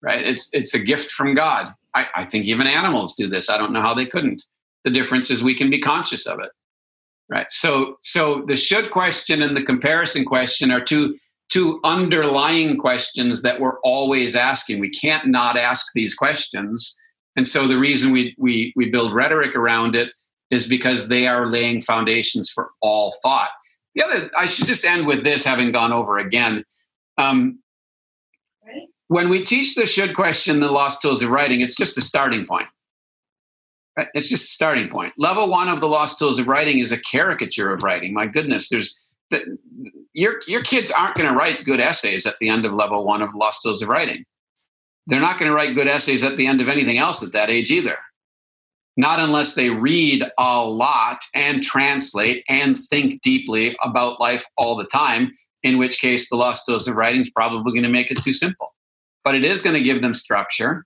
Right. It's it's a gift from God. I, I think even animals do this. I don't know how they couldn't the difference is we can be conscious of it right? So so the should question and the comparison question are two two underlying questions that we're always asking. We can't not ask these questions. And so the reason we we we build rhetoric around it is because they are laying foundations for all thought. The other i should just end with this having gone over again. Um, when we teach the should question the lost tools of writing it's just the starting point it's just a starting point. Level one of the lost tools of writing is a caricature of writing. My goodness, there's the, your your kids aren't going to write good essays at the end of level one of lost tools of writing. They're not going to write good essays at the end of anything else at that age either. Not unless they read a lot and translate and think deeply about life all the time, in which case the lost tools of writing is probably going to make it too simple. But it is going to give them structure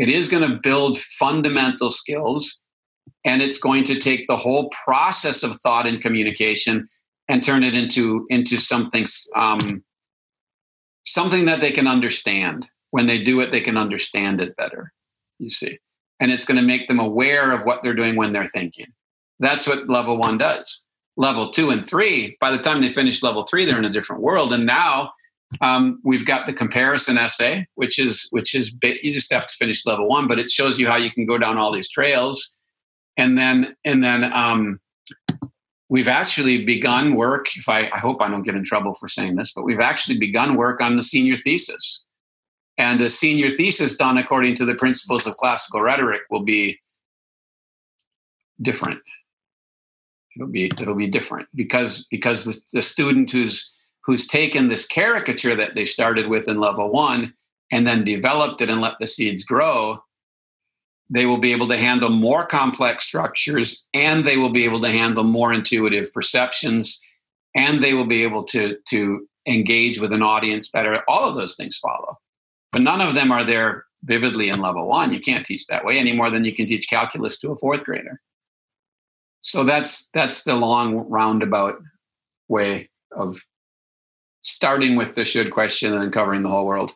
it is going to build fundamental skills, and it's going to take the whole process of thought and communication and turn it into into something um, something that they can understand. When they do it, they can understand it better. You see, and it's going to make them aware of what they're doing when they're thinking. That's what level one does. Level two and three, by the time they finish level three, they're in a different world. And now um, we've got the comparison essay, which is which is you just have to finish level one, but it shows you how you can go down all these trails, and then and then um, we've actually begun work. If I, I hope I don't get in trouble for saying this, but we've actually begun work on the senior thesis, and a senior thesis done according to the principles of classical rhetoric will be different. It'll be it'll be different because because the, the student who's who's taken this caricature that they started with in level one and then developed it and let the seeds grow, they will be able to handle more complex structures and they will be able to handle more intuitive perceptions and they will be able to, to engage with an audience better. All of those things follow. But none of them are there vividly in level one. You can't teach that way any more than you can teach calculus to a fourth grader. So that's that's the long roundabout way of starting with the should question and covering the whole world?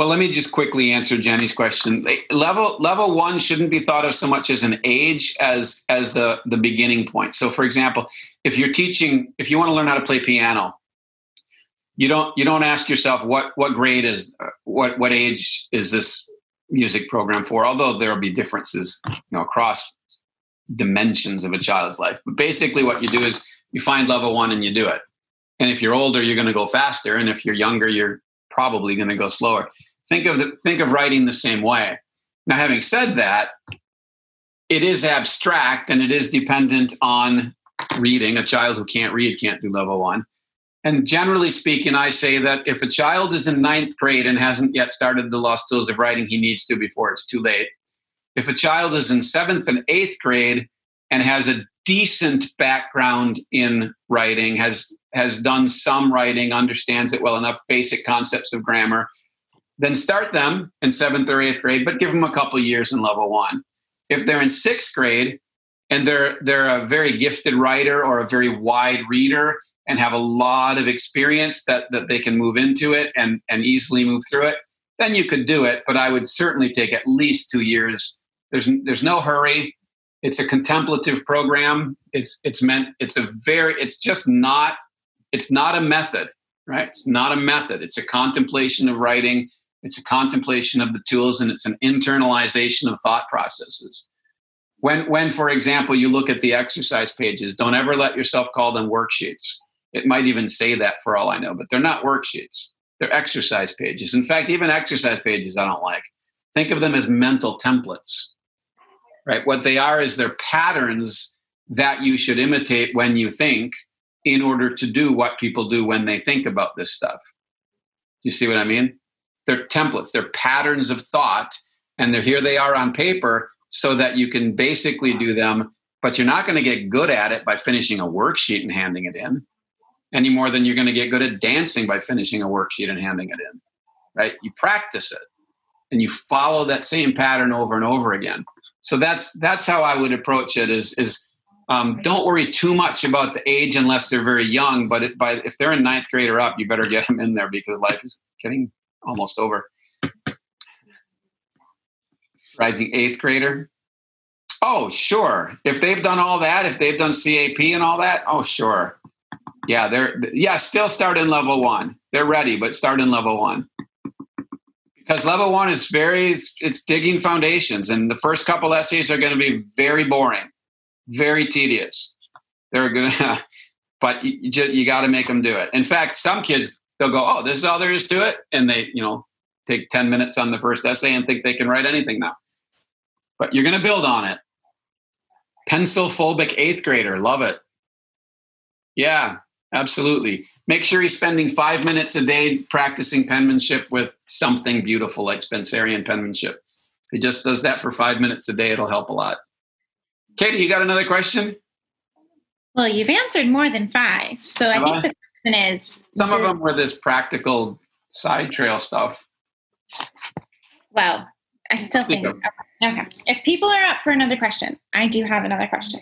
Well, let me just quickly answer Jenny's question. Level level one shouldn't be thought of so much as an age as as the the beginning point. So, for example, if you're teaching, if you want to learn how to play piano, you don't you don't ask yourself what what grade is what what age is this music program for. Although there will be differences, you know, across dimensions of a child's life. But basically, what you do is you find level one and you do it. And if you're older, you're going to go faster, and if you're younger, you're probably going to go slower. Think of the, think of writing the same way. Now, having said that, it is abstract and it is dependent on reading. A child who can't read can't do level one. And generally speaking, I say that if a child is in ninth grade and hasn't yet started the lost tools of writing, he needs to before it's too late. If a child is in seventh and eighth grade and has a decent background in writing, has has done some writing, understands it well enough, basic concepts of grammar, then start them in seventh or eighth grade, but give them a couple years in level one. If they're in sixth grade and they're they're a very gifted writer or a very wide reader and have a lot of experience that that they can move into it and and easily move through it, then you could do it. But I would certainly take at least two years. There's there's no hurry. It's a contemplative program. It's it's meant. It's a very. It's just not. It's not a method, right? It's not a method. It's a contemplation of writing. It's a contemplation of the tools, and it's an internalization of thought processes. When when, for example, you look at the exercise pages, don't ever let yourself call them worksheets. It might even say that for all I know, but they're not worksheets. They're exercise pages. In fact, even exercise pages I don't like. Think of them as mental templates right? What they are is they're patterns that you should imitate when you think in order to do what people do when they think about this stuff. You see what I mean? They're templates, they're patterns of thought, and they're here they are on paper so that you can basically do them, but you're not going to get good at it by finishing a worksheet and handing it in any more than you're going to get good at dancing by finishing a worksheet and handing it in. Right? You practice it and you follow that same pattern over and over again so that's that's how I would approach it. Is is um, don't worry too much about the age unless they're very young. But it, by, if they're in ninth grade or up, you better get them in there because life is getting almost over. Rising eighth grader. Oh, sure. If they've done all that, if they've done CAP and all that, oh, sure. Yeah, they're yeah. Still start in level one. They're ready, but start in level one because level one is very it's digging foundations and the first couple essays are going to be very boring very tedious. They're gonna *laughs* but you, you, you got to make them do it. In fact some kids they'll go oh this is all there is to it and they you know take 10 minutes on the first essay and think they can write anything now. But you're going to build on it. Pencil phobic eighth grader love it. Yeah absolutely make sure he's spending five minutes a day practicing penmanship with something beautiful like Spencerian penmanship. If he just does that for five minutes a day, it'll help a lot. Katie, you got another question? Well, you've answered more than five. So Have I think I? the question is some of them were this practical side trail stuff. Well, I still think okay. If people are up for another question, I do have another question.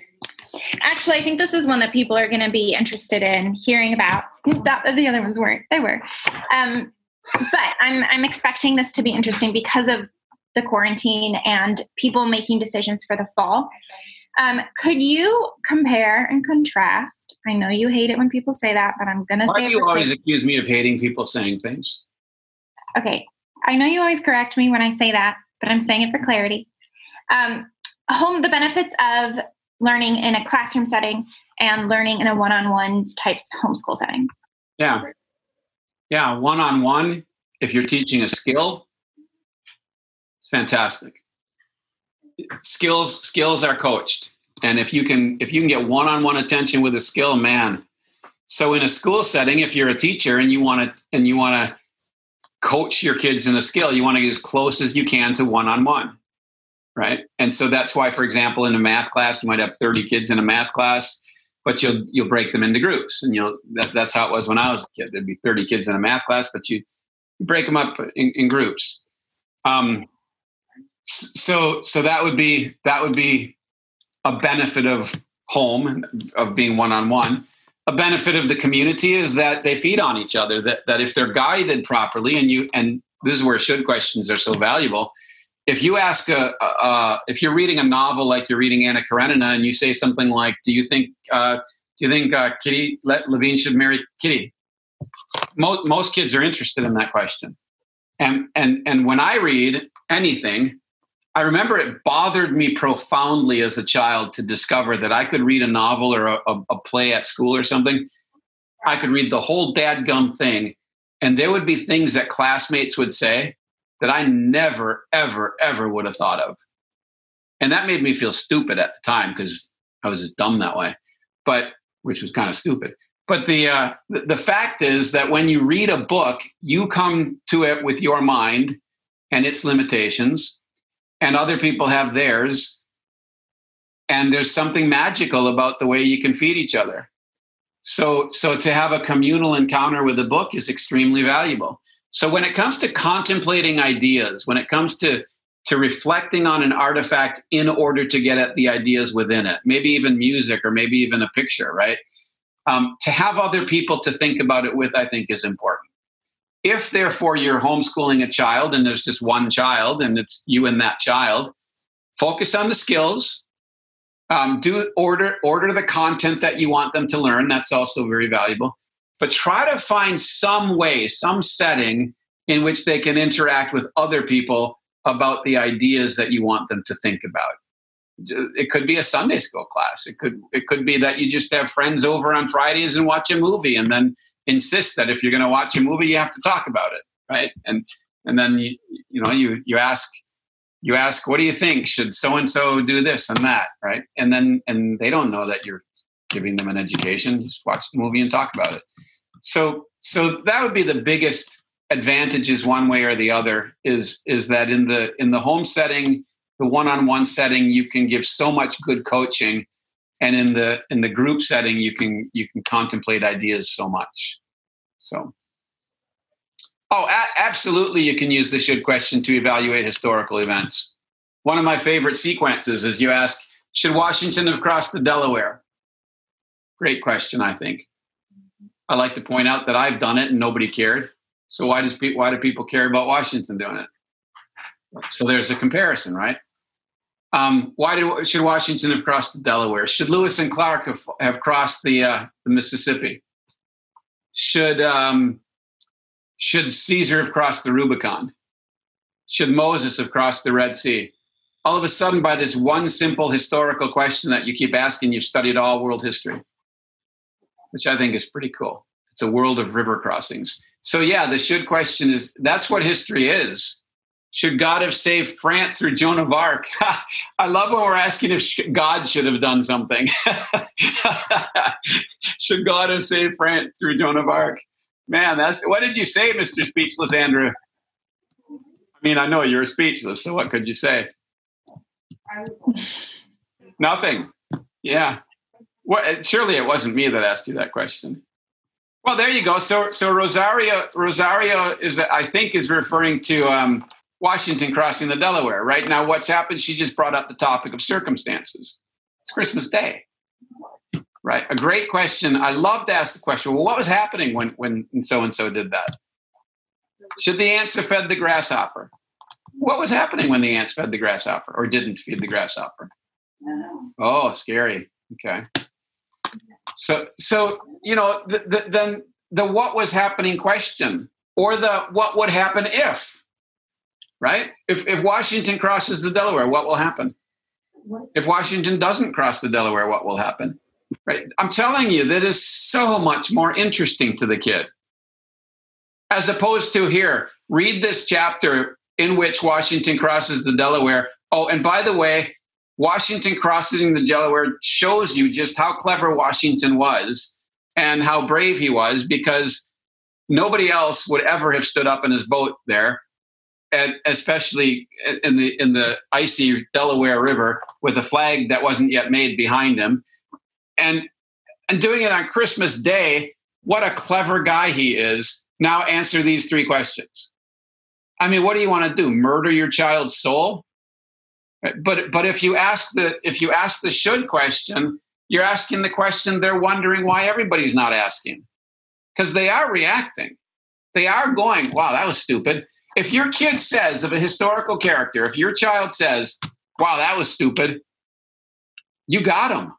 Actually, I think this is one that people are going to be interested in hearing about. Not that the other ones weren't; they were. Um, but I'm I'm expecting this to be interesting because of the quarantine and people making decisions for the fall. Um, could you compare and contrast? I know you hate it when people say that, but I'm going to say. Why do you always accuse me of hating people saying things? Okay, I know you always correct me when I say that, but I'm saying it for clarity. Um, home the benefits of learning in a classroom setting and learning in a one-on-one type homeschool setting. Yeah. Yeah, one-on-one if you're teaching a skill it's fantastic. Skills skills are coached. And if you can if you can get one-on-one attention with a skill, man. So in a school setting if you're a teacher and you want to and you want to coach your kids in a skill, you want to get as close as you can to one-on-one right? And so that's why, for example, in a math class, you might have 30 kids in a math class, but you'll you'll break them into groups, and you'll that, that's how it was when I was a kid. There'd be 30 kids in a math class, but you, break them up in, in groups. Um, so so that would be that would be a benefit of home of being one on one. A benefit of the community is that they feed on each other. That that if they're guided properly, and you and this is where should questions are so valuable if you ask a, a, if you're reading a novel like you're reading Anna Karenina and you say something like, "Do you think uh, do you think uh, Kitty let Levin should marry Kitty?" Most most kids are interested in that question, and and and when I read anything, I remember it bothered me profoundly as a child to discover that I could read a novel or a, a play at school or something. I could read the whole dadgum thing, and there would be things that classmates would say that I never, ever, ever would have thought of. And that made me feel stupid at the time because I was just dumb that way, but which was kind of stupid. But the, uh, the the fact is that when you read a book, you come to it with your mind and its limitations, and other people have theirs. And there's something magical about the way you can feed each other. So, so to have a communal encounter with a book is extremely valuable. So when it comes to contemplating ideas, when it comes to to reflecting on an artifact in order to get at the ideas within it, maybe even music or maybe even a picture, right? Um, to have other people to think about it with, I think, is important. If, therefore, you're homeschooling a child and there's just one child and it's you and that child, focus on the skills. Um, do order order the content that you want them to learn. That's also very valuable. But try to find some way, some setting in which they can interact with other people about the ideas that you want them to think about. It could be a Sunday school class. It could it could be that you just have friends over on Fridays and watch a movie, and then insist that if you're going to watch a movie, you have to talk about it, right? And and then you you know you you ask you ask what do you think should so and so do this and that, right? And then and they don't know that you're giving them an education. Just watch the movie and talk about it. So so that would be the biggest advantages one way or the other is is that in the in the home setting the one-on-one setting you can give so much good coaching and in the in the group setting you can you can contemplate ideas so much so oh a- absolutely you can use the should question to evaluate historical events one of my favorite sequences is you ask should washington have crossed the delaware great question i think i like to point out that i've done it and nobody cared so why does pe- why do people care about Washington doing it? So there's a comparison, right? Um, why did, should Washington have crossed the Delaware? Should Lewis and Clark have, have crossed the, uh, the Mississippi? Should um, should Caesar have crossed the Rubicon? Should Moses have crossed the Red Sea? All of a sudden, by this one simple historical question that you keep asking, you've studied all world history, which I think is pretty cool. It's a world of river crossings. So, yeah, the should question is that's what history is. Should God have saved France through Joan of Arc? *laughs* I love when we're asking if God should have done something. *laughs* should God have saved France through Joan of Arc? Man, that's what did you say, Mr. Speechless Andrew? I mean, I know you're speechless, so what could you say? Nothing. Yeah. Well, surely it wasn't me that asked you that question. Well, there you go. So, so Rosario, Rosario is, I think, is referring to um, Washington crossing the Delaware. Right now, what's happened? She just brought up the topic of circumstances. It's Christmas Day, right? A great question. I love to ask the question. Well, what was happening when when so and so did that? Should the ants have fed the grasshopper? What was happening when the ants fed the grasshopper or didn't feed the grasshopper? Oh, scary. Okay. So, so you know, the, the, then the what was happening question or the what would happen if, right? If, if Washington crosses the Delaware, what will happen? If Washington doesn't cross the Delaware, what will happen? Right? I'm telling you, that is so much more interesting to the kid. As opposed to here, read this chapter in which Washington crosses the Delaware. Oh, and by the way, Washington crossing the Delaware shows you just how clever Washington was and how brave he was because nobody else would ever have stood up in his boat there and especially in the in the icy Delaware River with a flag that wasn't yet made behind him. And and doing it on Christmas day what a clever guy he is. Now answer these three questions. I mean what do you want to do? Murder your child's soul but but if you ask the if you ask the should question, you're asking the question they're wondering why everybody's not asking. Because they are reacting. They are going, wow, that was stupid. If your kid says of a historical character, if your child says, wow, that was stupid, you got them.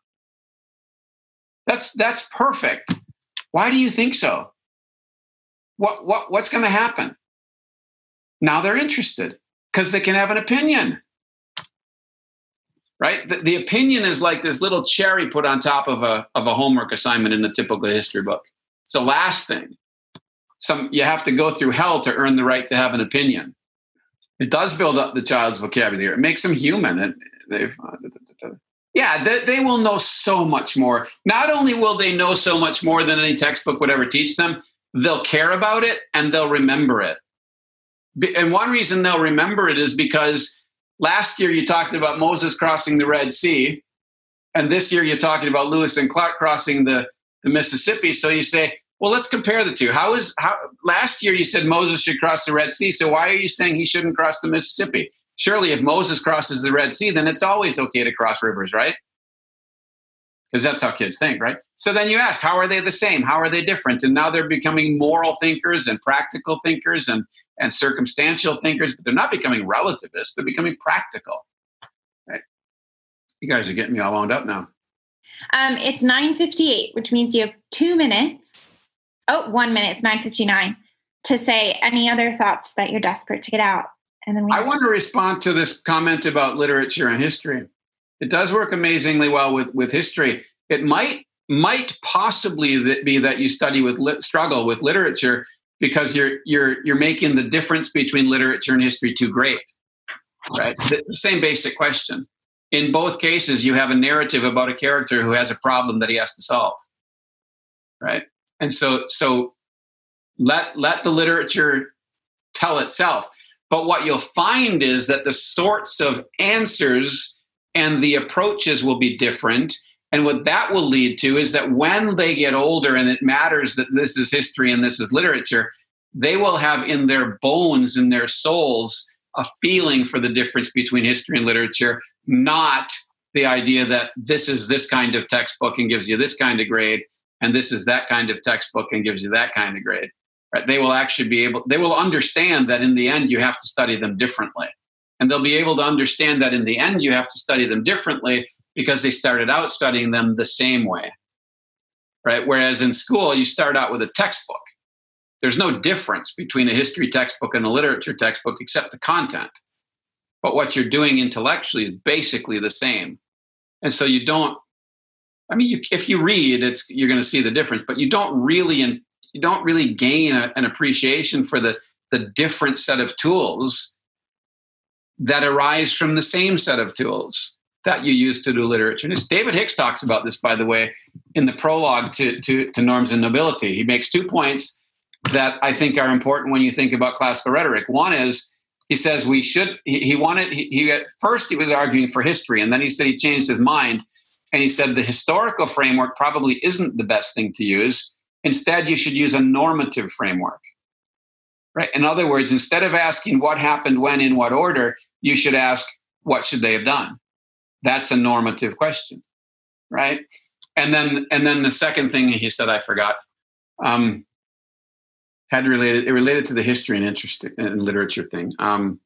That's that's perfect. Why do you think so? What what what's going to happen? Now they're interested because they can have an opinion right? The, the, opinion is like this little cherry put on top of a, of a homework assignment in a typical history book. It's the last thing. Some you have to go through hell to earn the right to have an opinion. It does build up the child's vocabulary. It makes them human. It, they've. Yeah, they, they will know so much more. Not only will they know so much more than any textbook would ever teach them, they'll care about it and they'll remember it. And one reason they'll remember it is because last year you talked about Moses crossing the Red Sea, and this year you're talking about Lewis and Clark crossing the, the Mississippi. So you say, well, let's compare the two. How is how last year you said Moses should cross the Red Sea, so why are you saying he shouldn't cross the Mississippi? Surely if Moses crosses the Red Sea, then it's always okay to cross rivers, right? Because that's how kids think, right? So then you ask, how are they the same? How are they different? And now they're becoming moral thinkers and practical thinkers and, and circumstantial thinkers, but they're not becoming relativists, they're becoming practical. Right? You guys are getting me all wound up now. Um, it's 9.58, which means you have two minutes. Oh, one minute. It's 9.59 to say any other thoughts that you're desperate to get out. And then we I want to respond to this comment about literature and history. It does work amazingly well with, with history. It might might possibly be that you study with lit, struggle with literature because you're you're you're making the difference between literature and history too great. Right? The same basic question. In both cases, you have a narrative about a character who has a problem that he has to solve. Right? And so so let let the literature tell itself but what you'll find is that the sorts of answers and the approaches will be different. And what that will lead to is that when they get older and it matters that this is history and this is literature, they will have in their bones, in their souls, a feeling for the difference between history and literature, not the idea that this is this kind of textbook and gives you this kind of grade, and this is that kind of textbook and gives you that kind of grade right? They will actually be able, they will understand that in the end you have to study them differently. And they'll be able to understand that in the end you have to study them differently because they started out studying them the same way, right? Whereas in school, you start out with a textbook. There's no difference between a history textbook and a literature textbook except the content. But what you're doing intellectually is basically the same. And so you don't, I mean, you, if you read, it's you're going to see the difference, but you don't really you don't really gain a, an appreciation for the the different set of tools that arise from the same set of tools that you use to do literature. And David Hicks talks about this, by the way, in the prologue to, to, to Norms and Nobility. He makes two points that I think are important when you think about classical rhetoric. One is he says we should, he, he wanted, he, he at first he was arguing for history, and then he said he changed his mind and he said the historical framework probably isn't the best thing to use Instead, you should use a normative framework. Right? In other words, instead of asking what happened when in what order, you should ask what should they have done? That's a normative question. Right? And then and then the second thing he said I forgot. Um, had related it related to the history and interest and literature thing. Um,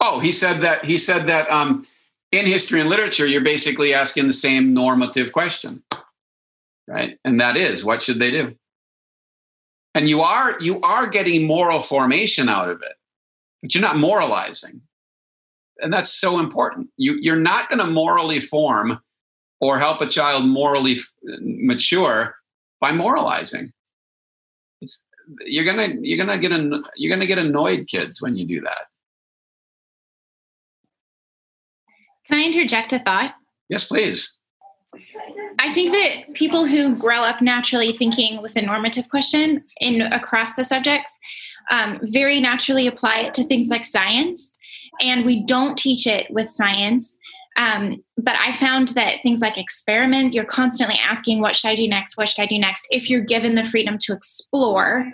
oh, he said that he said that um, in history and literature, you're basically asking the same normative question right? And that is what should they do? And you are you are getting moral formation out of it, but you're not moralizing. And that's so important. You you're not going to morally form or help a child morally uh, mature by moralizing. It's, you're gonna you're gonna get an, you're gonna get annoyed kids when you do that. Can I interject a thought? Yes, please. I think that people who grow up naturally thinking with a normative question in across the subjects um, very naturally apply it to things like science, and we don't teach it with science. Um, but I found that things like experiment, you're constantly asking, what should I do next? What should I do next? If you're given the freedom to explore.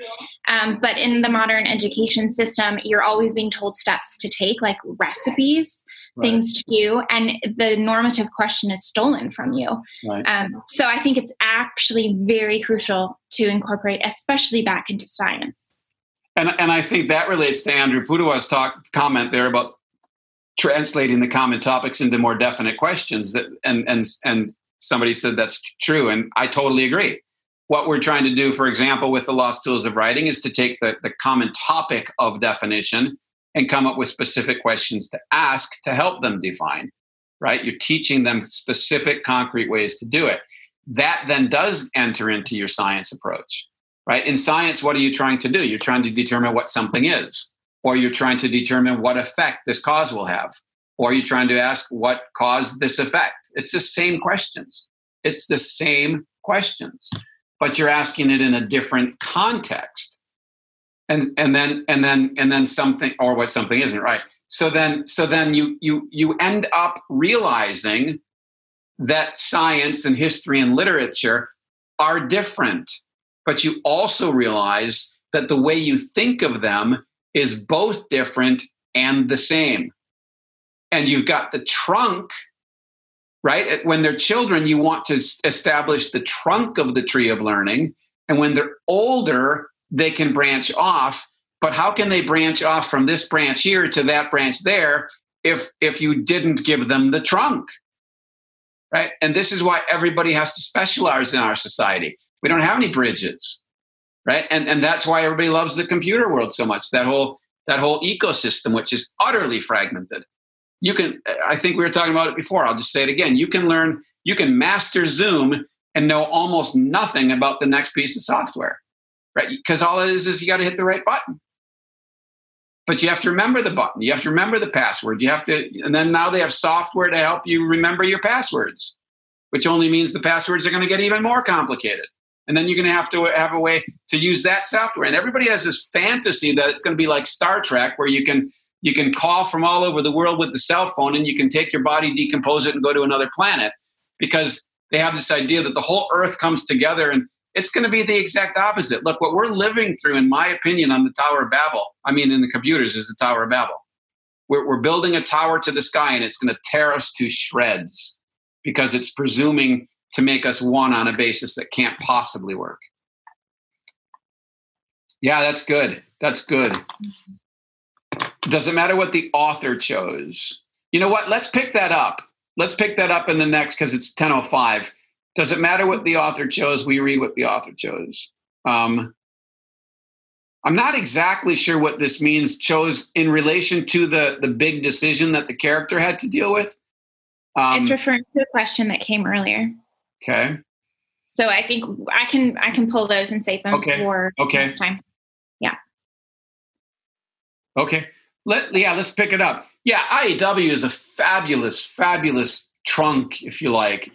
Um, but in the modern education system, you're always being told steps to take, like recipes right. things to you and the normative question is stolen from you right. um, so i think it's actually very crucial to incorporate especially back into science and, and i think that relates to andrew pudewa's talk comment there about translating the common topics into more definite questions that and and and somebody said that's true and i totally agree what we're trying to do for example with the lost tools of writing is to take the, the common topic of definition and come up with specific questions to ask to help them define, right? You're teaching them specific, concrete ways to do it. That then does enter into your science approach, right? In science, what are you trying to do? You're trying to determine what something is, or you're trying to determine what effect this cause will have, Or you're trying to ask what caused this effect? It's the same questions. It's the same questions, but you're asking it in a different context. And and then and then and then something or what something isn't right. So then so then you you you end up realizing that science and history and literature are different. But you also realize that the way you think of them is both different and the same. And you've got the trunk, right? When they're children, you want to establish the trunk of the tree of learning. And when they're older, they can branch off. But how can they branch off from this branch here to that branch there if if you didn't give them the trunk? Right? And this is why everybody has to specialize in our society. We don't have any bridges right? And and that's why everybody loves the computer world so much. That whole that whole ecosystem, which is utterly fragmented. You can, I think we were talking about it before. I'll just say it again. You can learn, you can master Zoom and know almost nothing about the next piece of software, right? Because all it is is you got to hit the right button. But you have to remember the button. You have to remember the password. You have to, and then now they have software to help you remember your passwords, which only means the passwords are going to get even more complicated and then you're going to have to have a way to use that software and everybody has this fantasy that it's going to be like star trek where you can you can call from all over the world with the cell phone and you can take your body decompose it and go to another planet because they have this idea that the whole earth comes together and it's going to be the exact opposite look what we're living through in my opinion on the tower of babel i mean in the computers is the tower of babel we're, we're building a tower to the sky and it's going to tear us to shreds because it's presuming to make us one on a basis that can't possibly work. Yeah, that's good. That's good. Doesn't matter what the author chose. You know what? Let's pick that up. Let's pick that up in the next because it's 10:05. Does it matter what the author chose? We read what the author chose. Um, I'm not exactly sure what this means. Chose in relation to the the big decision that the character had to deal with. Um, it's referring to a question that came earlier. Okay. So I think I can I can pull those and save them okay. for okay. next time. Yeah. Okay. Let yeah, let's pick it up. Yeah, IEW is a fabulous, fabulous trunk, if you like.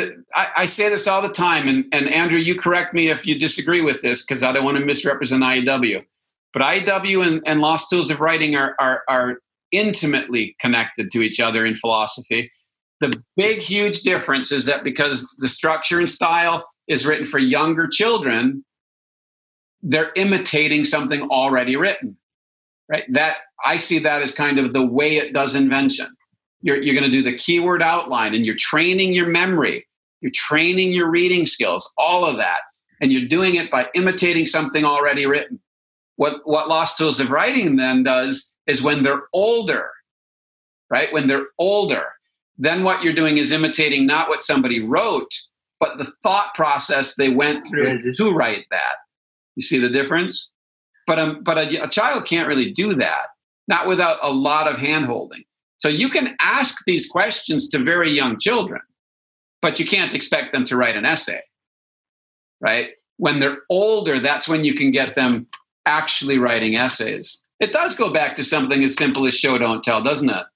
The, I, I, say this all the time, and, and Andrew, you correct me if you disagree with this because I don't want to misrepresent IEW. But IEW and, and Lost Tools of Writing are, are, are intimately connected to each other in philosophy the big, huge difference is that because the structure and style is written for younger children, they're imitating something already written. Right? That I see that as kind of the way it does invention. You're, you're going to do the keyword outline and you're training your memory, you're training your reading skills, all of that. And you're doing it by imitating something already written. What, what Lost Tools of Writing then does is when they're older, right? When they're older, then what you're doing is imitating not what somebody wrote, but the thought process they went through to write that. You see the difference? But, um, but a, a child can't really do that, not without a lot of handholding. So you can ask these questions to very young children, but you can't expect them to write an essay, right? When they're older, that's when you can get them actually writing essays. It does go back to something as simple as show, don't tell, doesn't it?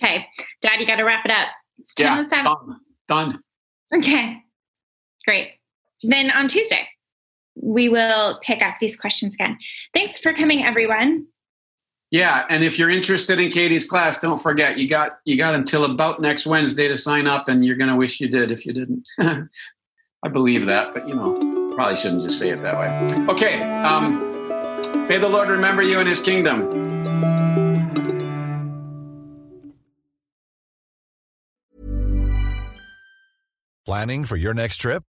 Okay, Dad, you got to wrap it up. It's yeah, done. done. Okay, great. Then on Tuesday, we will pick up these questions again. Thanks for coming, everyone. Yeah, and if you're interested in Katie's class, don't forget you got you got until about next Wednesday to sign up, and you're gonna wish you did if you didn't. *laughs* I believe that, but you know, probably shouldn't just say it that way. Okay, um, may the Lord remember you in His kingdom. Planning for your next trip?